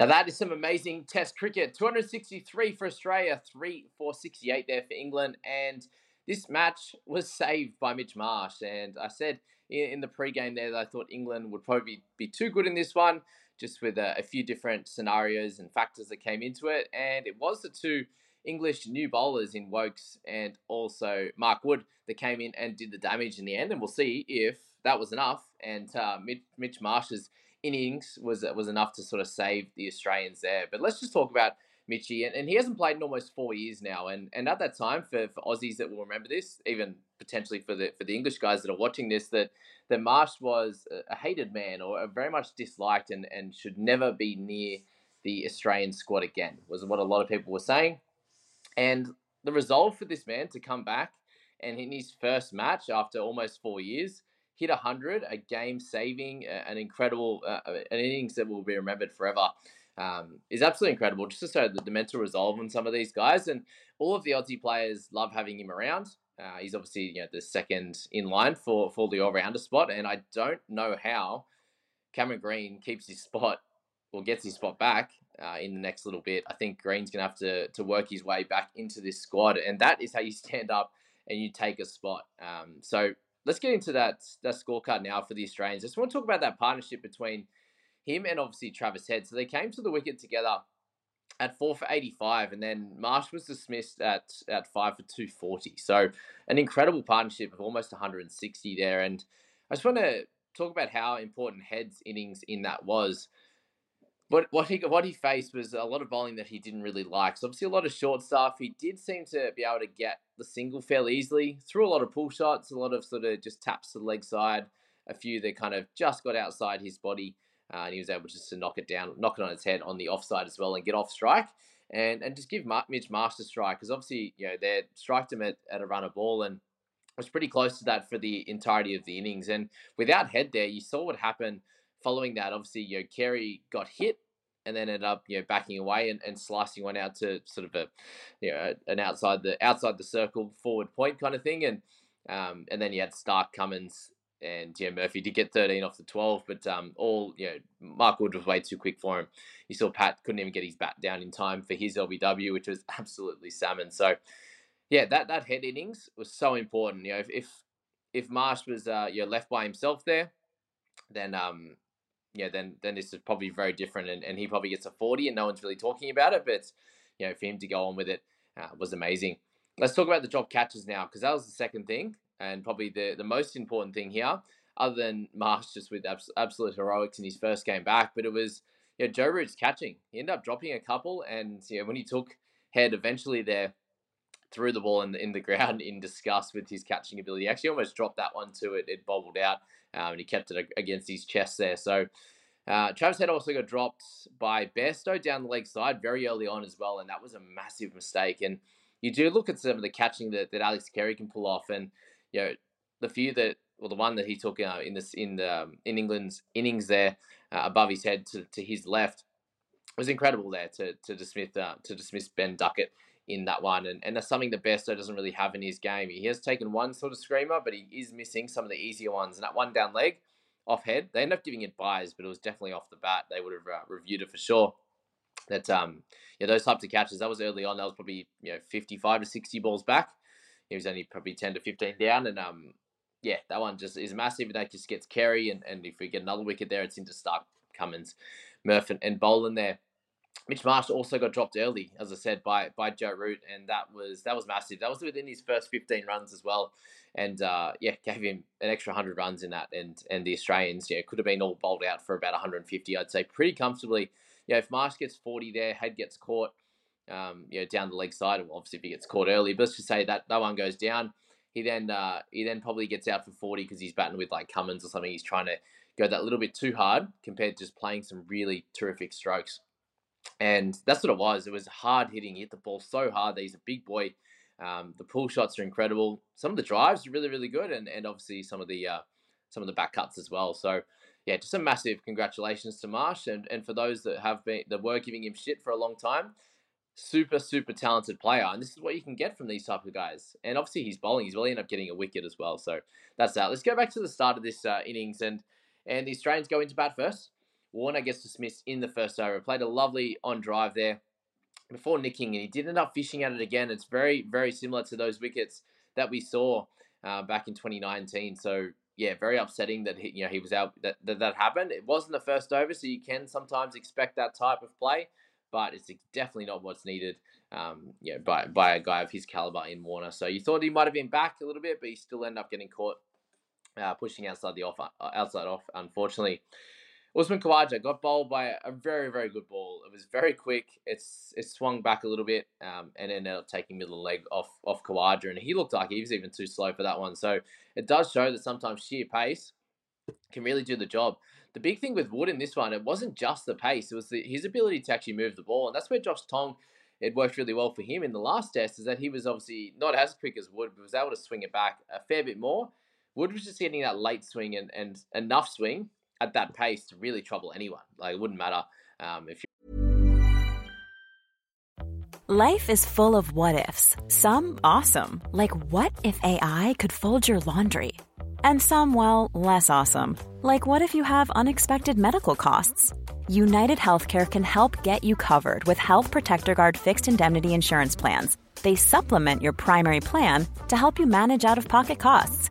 Now that is some amazing Test cricket. 263 for Australia, three for 68 there for England, and this match was saved by Mitch Marsh. And I said in, the pre-game there that I thought England would probably be too good in this one, just with a, a few different scenarios and factors that came into it. And it was the two English new bowlers in Woakes and also Mark Wood that came in and did the damage in the end. And we'll see if that was enough. And uh, Mitch, Mitch Marsh's innings was uh, was enough to sort of save the Australians there. But let's just talk about Mitchy, and, and he hasn't played in almost four years now. And and at that time, for, for Aussies that will remember this, even potentially for the for the English guys that are watching this, that that Marsh was a, a hated man or very much disliked, and and should never be near the Australian squad again. Was what a lot of people were saying, and the resolve for this man to come back and in his first match after almost four years hit 100, a game saving, an incredible, uh, uh, an innings that will be remembered forever. Um, is absolutely incredible. Just to show the, the mental resolve on some of these guys, and all of the Aussie players love having him around. Uh, he's obviously you know the second in line for for the all rounder spot, and I don't know how Cameron Green keeps his spot or gets his spot back uh, in the next little bit. I think Green's gonna have to to work his way back into this squad, and that is how you stand up and you take a spot. Um, so let's get into that that scorecard now for the Australians. I just want to talk about that partnership between him and obviously Travis Head. So they came to the wicket together at four for 85, and then Marsh was dismissed at, at five for 240. So an incredible partnership of almost 160 there. And I just want to talk about how important Head's innings in that was what what he what he faced was a lot of bowling that he didn't really like. So obviously a lot of short stuff. He did seem to be able to get the single fairly easily. Threw a lot of pull shots, a lot of sort of just taps to the leg side, a few that kind of just got outside his body, uh, and he was able just to knock it down, knock it on its head on the offside as well, and get off strike. And, and just give Mitch Master strike because obviously you know they striked him at, at a run of ball and was pretty close to that for the entirety of the innings. And without head there, you saw what happened following that, obviously, you know, Carey got hit and then ended up, you know, backing away and, and slicing one out to sort of a, you know, an outside the outside the circle forward point kind of thing. And um, and then you had Starc Cummins, and yeah, Murphy did get 13 off the 12, but um, all, you know, Mark Wood was way too quick for him. You saw Pat couldn't even get his bat down in time for his LBW, which was absolutely salmon. So, yeah, that, that head innings was so important. You know, if, if, if Marsh was, uh, you know, left by himself there, then um, yeah, then then this is probably very different, and, and he probably gets a forty, and no one's really talking about it. But you know, for him to go on with it uh, was amazing. Let's talk about the drop catches now, because that was the second thing, and probably the the most important thing here, other than Marsh just with abs- absolute heroics in his first game back. But it was know, Joe Root's catching. He ended up dropping a couple, and know, when he took head eventually there, threw the ball in the, in the ground in disgust with his catching ability. He actually almost dropped that one too. It, it bobbled out um, and he kept it against his chest there. So uh, Travis Head also got dropped by Bairstow down the leg side very early on as well, and that was a massive mistake. And you do look at some of the catching that, that Alex Carey can pull off, and you know the few that well, the one that he took uh, in this in the um, in England's innings there uh, above his head to, to his left was incredible there to to dismiss uh, to dismiss Ben Duckett in that one, and and that's something that Bairstow doesn't really have in his game. He has taken one sort of screamer, but he is missing some of the easier ones. And that one down leg, off head, they ended up giving it buys, but it was definitely off the bat. They would have uh, reviewed it for sure. That um yeah those types of catches that was early on. That was probably you know fifty five to sixty balls back. He was only probably ten to fifteen down, and um yeah that one just is massive. And that just gets Carey, and and if we get another wicket there, it's into Starc Cummins, Murph, and, and Boland there. Mitch Marsh also got dropped early, as I said, by by Joe Root, and that was that was massive. That was within his first 15 runs as well, and uh, yeah, gave him an extra 100 runs in that, and and the Australians, yeah, could have been all bowled out for about 150, I'd say, pretty comfortably. Yeah, if Marsh gets 40 there, head gets caught, um, you know, down the leg side, well, obviously if he gets caught early, but let's just say that that one goes down. He then uh, he then probably gets out for 40 because he's batting with like Cummins or something. He's trying to go that little bit too hard compared to just playing some really terrific strokes. And that's what it was. It was hard hitting. He hit the ball so hard that he's a big boy. Um, the pull shots are incredible. Some of the drives are really, really good, and, and obviously some of the uh, some of the back cuts as well. So yeah, just a massive congratulations to Marsh, and, and for those that have been that were giving him shit for a long time, super super talented player, and this is what you can get from these type of guys. And obviously he's bowling; he's well end up getting a wicket as well. So that's that. Let's go back to the start of this uh, innings, and and the Australians go into bat first. Warner gets dismissed in the first over. Played a lovely on drive there before nicking, and he did end up fishing at it again. It's very, very similar to those wickets that we saw uh, back in 2019. So yeah, very upsetting that he, you know he was out that, that that happened. It wasn't the first over, so you can sometimes expect that type of play, but it's definitely not what's needed. Um, by by a guy of his caliber in Warner. So you thought he might have been back a little bit, but he still ended up getting caught uh, pushing outside the off uh, outside off. Unfortunately. Usman Khawaja got bowled by a very, very good ball. It was very quick. It's it swung back a little bit um, and ended up taking middle leg off off Khawaja, and he looked like he was even too slow for that one. So it does show that sometimes sheer pace can really do the job. The big thing with Wood in this one, it wasn't just the pace; it was the, his ability to actually move the ball, and that's where Josh Tongue. It worked really well for him in the last test, is that he was obviously not as quick as Wood, but was able to swing it back a fair bit more. Wood was just getting that late swing and, and enough swing at that pace to really trouble anyone. Like it wouldn't matter um, if you. Life is full of what ifs. Some awesome, like what if AI could fold your laundry, and some well less awesome, like what if you have unexpected medical costs. United Healthcare can help get you covered with Health Protector Guard fixed indemnity insurance plans they supplement your primary plan to help you manage out of pocket costs.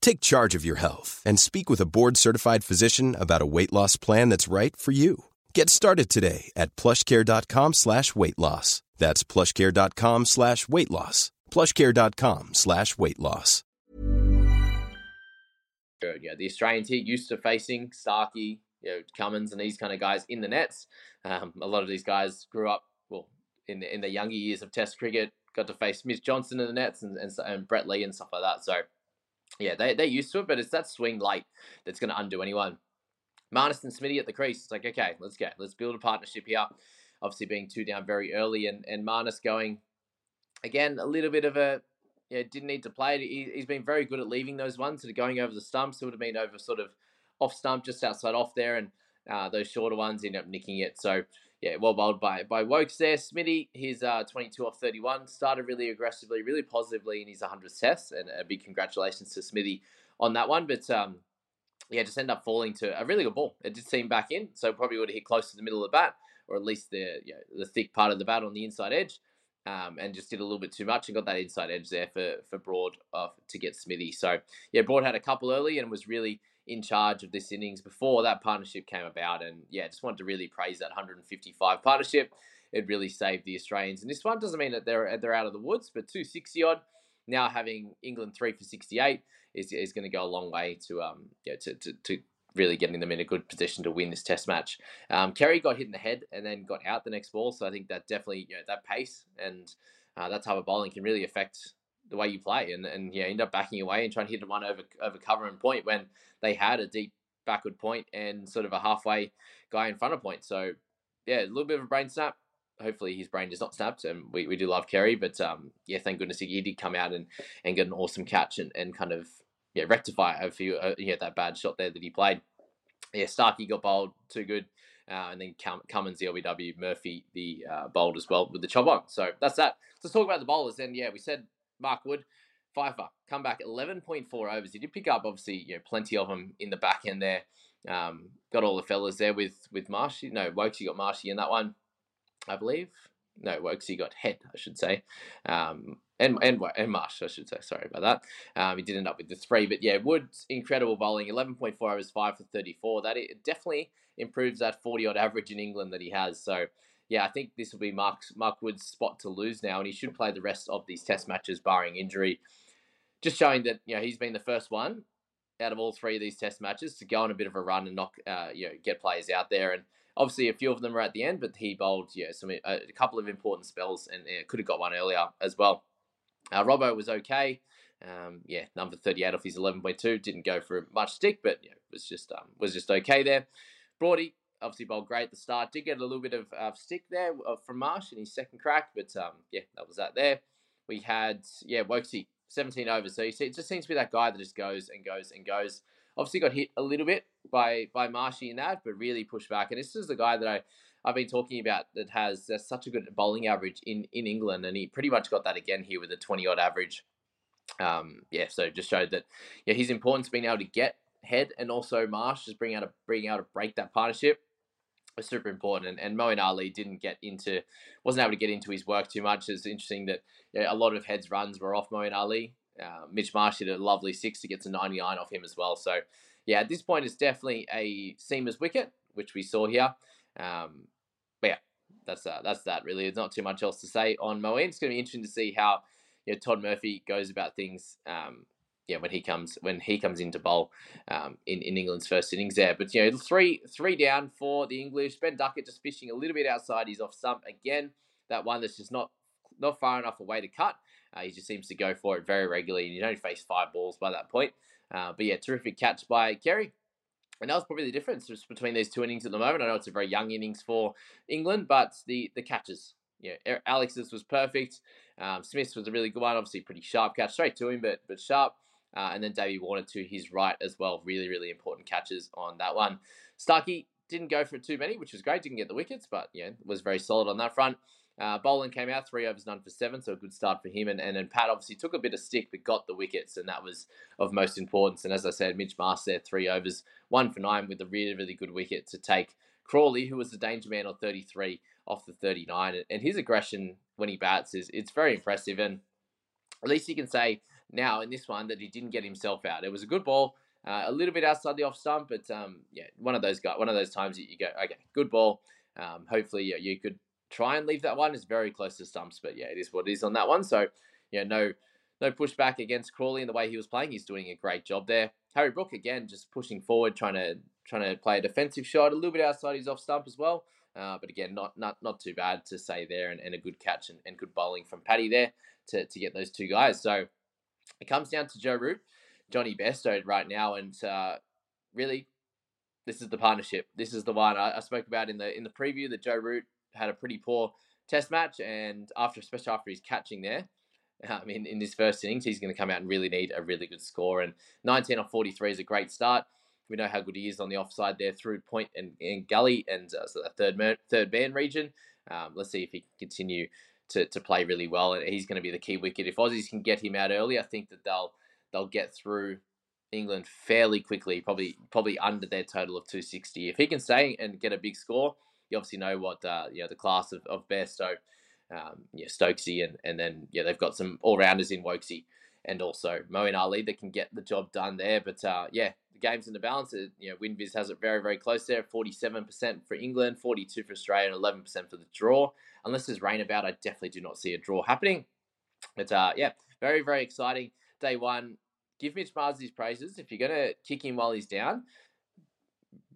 Take charge of your health and speak with a board certified physician about a weight loss plan that's right for you. Get started today at plushcare.com slash weight loss. That's plushcare.com slash weight loss. Plushcare.com slash weight loss. Yeah, the Australian team used to facing Starkey, you know, Cummins and these kind of guys in the nets. Um, a lot of these guys grew up, well, in the, in the younger years of Test cricket, got to face Mitch Johnson in the nets and, and, and Brett Lee and stuff like that. So yeah, they, they're used to it, but it's that swing late that's going to undo anyone. Marnus and Smithy at the crease. It's like, okay, let's go. Let's build a partnership here. Obviously, being two down very early, and, and Marnus going, again, a little bit of a, yeah, didn't need to play it. He, he's been very good at leaving those ones that are going over the stumps. It would have been over sort of off stump, just outside off there, and uh, those shorter ones end up nicking it. So, yeah, well bowled by by Woakes there. Smitty, his uh, 22 off 31, started really aggressively, really positively in his 100th test, and a big congratulations to Smithy on that one. But um, yeah, just ended up falling to a really good ball. It did seem back in, so probably would have hit close to the middle of the bat, or at least the you know, the thick part of the bat on the inside edge. Um, and just did a little bit too much and got that inside edge there for for Broad uh, to get Smithy. So yeah, Broad had a couple early and was really in charge of this innings before that partnership came about. And yeah, just wanted to really praise that 155 partnership. It really saved the Australians. And this one doesn't mean that they're they're out of the woods, but 260 odd. Now having England three for 68 is, is going to go a long way to um yeah to, to, to really getting them in a good position to win this test match. Um, Carey got hit in the head and then got out the next ball, so I think that definitely you know that pace and uh, that type of bowling can really affect the way you play and and yeah end up backing away and trying to hit the one over over cover and point when they had a deep backward point and sort of a halfway guy in front of point. So yeah, a little bit of a brain snap. Hopefully his brain is not snapped, and we, we do love Carey, but um, yeah, thank goodness he, did come out and, and get an awesome catch and, and kind of yeah rectify a few uh, yeah that bad shot there that he played. Yeah, Starkey got bowled too good, uh, and then Cummins the LBW Murphy the uh, bowled as well with the chop on. So that's that. Let's talk about the bowlers. And yeah, we said Mark Wood, fifer, come back 11.4 overs. He did pick up, obviously, you know, plenty of them in the back end there. Um, got all the fellas there with with Marshy. No, Woakesy got Marshy in that one, I believe. No, Woakesy got Head, I should say. Um, and, and, and Marsh, I should say. Sorry about that. Um, he did end up with the three. But yeah, Wood's incredible bowling 11.4 overs, 5 for 34. That it definitely improves that 40 odd average in England that he has. So yeah, I think this will be Mark's, Mark Wood's spot to lose now, and he should play the rest of these Test matches, barring injury. Just showing that you know he's been the first one out of all three of these Test matches to go on a bit of a run and knock, uh, you know, get players out there. And obviously, a few of them are at the end, but he bowled yeah some a, a couple of important spells and yeah, could have got one earlier as well. Uh, Robbo was okay. Um, yeah, number 38 off his 11.2 didn't go for much stick, but yeah, was just um, was just okay there. Brody obviously bowled great at the start. Did get a little bit of uh, stick there uh, from Marsh in his second crack, but um, yeah, that was that there. We had, yeah, Wokesy, 17 overs. So you see, it just seems to be that guy that just goes and goes and goes. Obviously got hit a little bit by by Marshy in that, but really pushed back. And this is the guy that I, I've been talking about that has uh, such a good bowling average in, in England, and he pretty much got that again here with a 20 odd average. Um, yeah, so just showed that yeah his importance being able to get head and also Marsh just bring out a bring out a break that partnership was super important. And, and Moeen Ali didn't get into, wasn't able to get into his work too much. It's interesting that you know, a lot of heads runs were off Moeen Ali. Uh, Mitch Marsh did a lovely six to get to 99 off him as well. So, yeah, at this point, it's definitely a seamers wicket, which we saw here. Um, but yeah, that's uh, that's that really. There's not too much else to say on Moeen. It's going to be interesting to see how you know, Todd Murphy goes about things. Um, yeah, when he comes when he comes into bowl um, in, in England's first innings there. But you know, three three down for the English. Ben Duckett just fishing a little bit outside. He's off stump again. That one that's just not not far enough away to cut. Uh, he just seems to go for it very regularly, and you only face five balls by that point. Uh, but yeah, terrific catch by Carey. And that was probably the difference between these two innings at the moment. I know it's a very young innings for England, but the the catches. Yeah, Alex's was perfect. Um, Smith's was a really good one. Obviously, pretty sharp catch straight to him, but but sharp. Uh, and then Davey Warner to his right as well. Really, really important catches on that one. Starkey didn't go for too many, which was great. Didn't get the wickets, but yeah, was very solid on that front. Uh, Boland came out three overs, none for seven, so a good start for him. And, and then Pat obviously took a bit of stick, but got the wickets, and that was of most importance. And as I said, Mitch Marsh there, three overs, one for nine with a really, really good wicket to take Crawley, who was the danger man on 33 off the 39. And his aggression when he bats is it's very impressive. And at least you can say now in this one that he didn't get himself out. It was a good ball, uh, a little bit outside the off stump, but um, yeah, one of those guys, one of those times that you go, okay, good ball. Um, hopefully you, you could try and leave that one. It's very close to stumps, but yeah, it is what it is on that one. So yeah, no no pushback against Crawley in the way he was playing. He's doing a great job there. Harry Brook again, just pushing forward, trying to trying to play a defensive shot, a little bit outside his off stump as well. Uh, but again, not not not too bad to say there, and, and a good catch and, and good bowling from Paddy there to, to get those two guys. So it comes down to Joe Root, Jonny Bairstow right now, and uh, really, this is the partnership. This is the one I, I, spoke about in the in the preview that Joe Root had a pretty poor Test match, and after especially after his catching there. Um, in, in this first innings, he's going to come out and really need a really good score. And 19 off 43 is a great start. We know how good he is on the offside there through point and, and gully and uh, so the third man, third man region. Um, let's see if he can continue to, to play really well, and he's going to be the key wicket. If Aussies can get him out early, I think that they'll they'll get through England fairly quickly, probably probably under their total of 260. If he can stay and get a big score, you obviously know what uh, you know the class of, of Bairstow, um, yeah, Stokesy, and and then yeah they've got some all rounders in Woakesy and also Moeen Ali that can get the job done there. But uh, yeah, the game's in the balance. It, you know, WinViz has it very, very close there. 47% for England, 42 for Australia, and 11% for the draw. Unless there's rain about, I definitely do not see a draw happening. But uh, yeah, very, very exciting. Day one, give Mitch Marsh his praises. If you're going to kick him while he's down,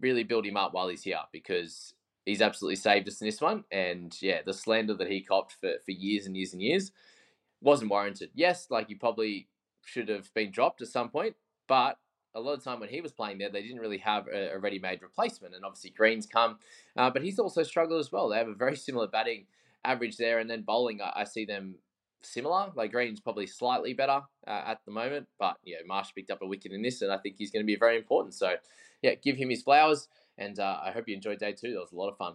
really build him up while he's here because he's absolutely saved us in this one. And yeah, the slander that he copped for, for years and years and years wasn't warranted. Yes, like he probably should have been dropped at some point, but a lot of time when he was playing there, they didn't really have a, a ready-made replacement. And obviously Green's come, uh, but he's also struggled as well. They have a very similar batting average there, and then bowling, I, I see them similar. Like Green's probably slightly better uh, at the moment, but yeah, Marsh picked up a wicket in this, and I think he's going to be very important. So yeah, give him his flowers, and uh, I hope you enjoyed day two. That was a lot of fun.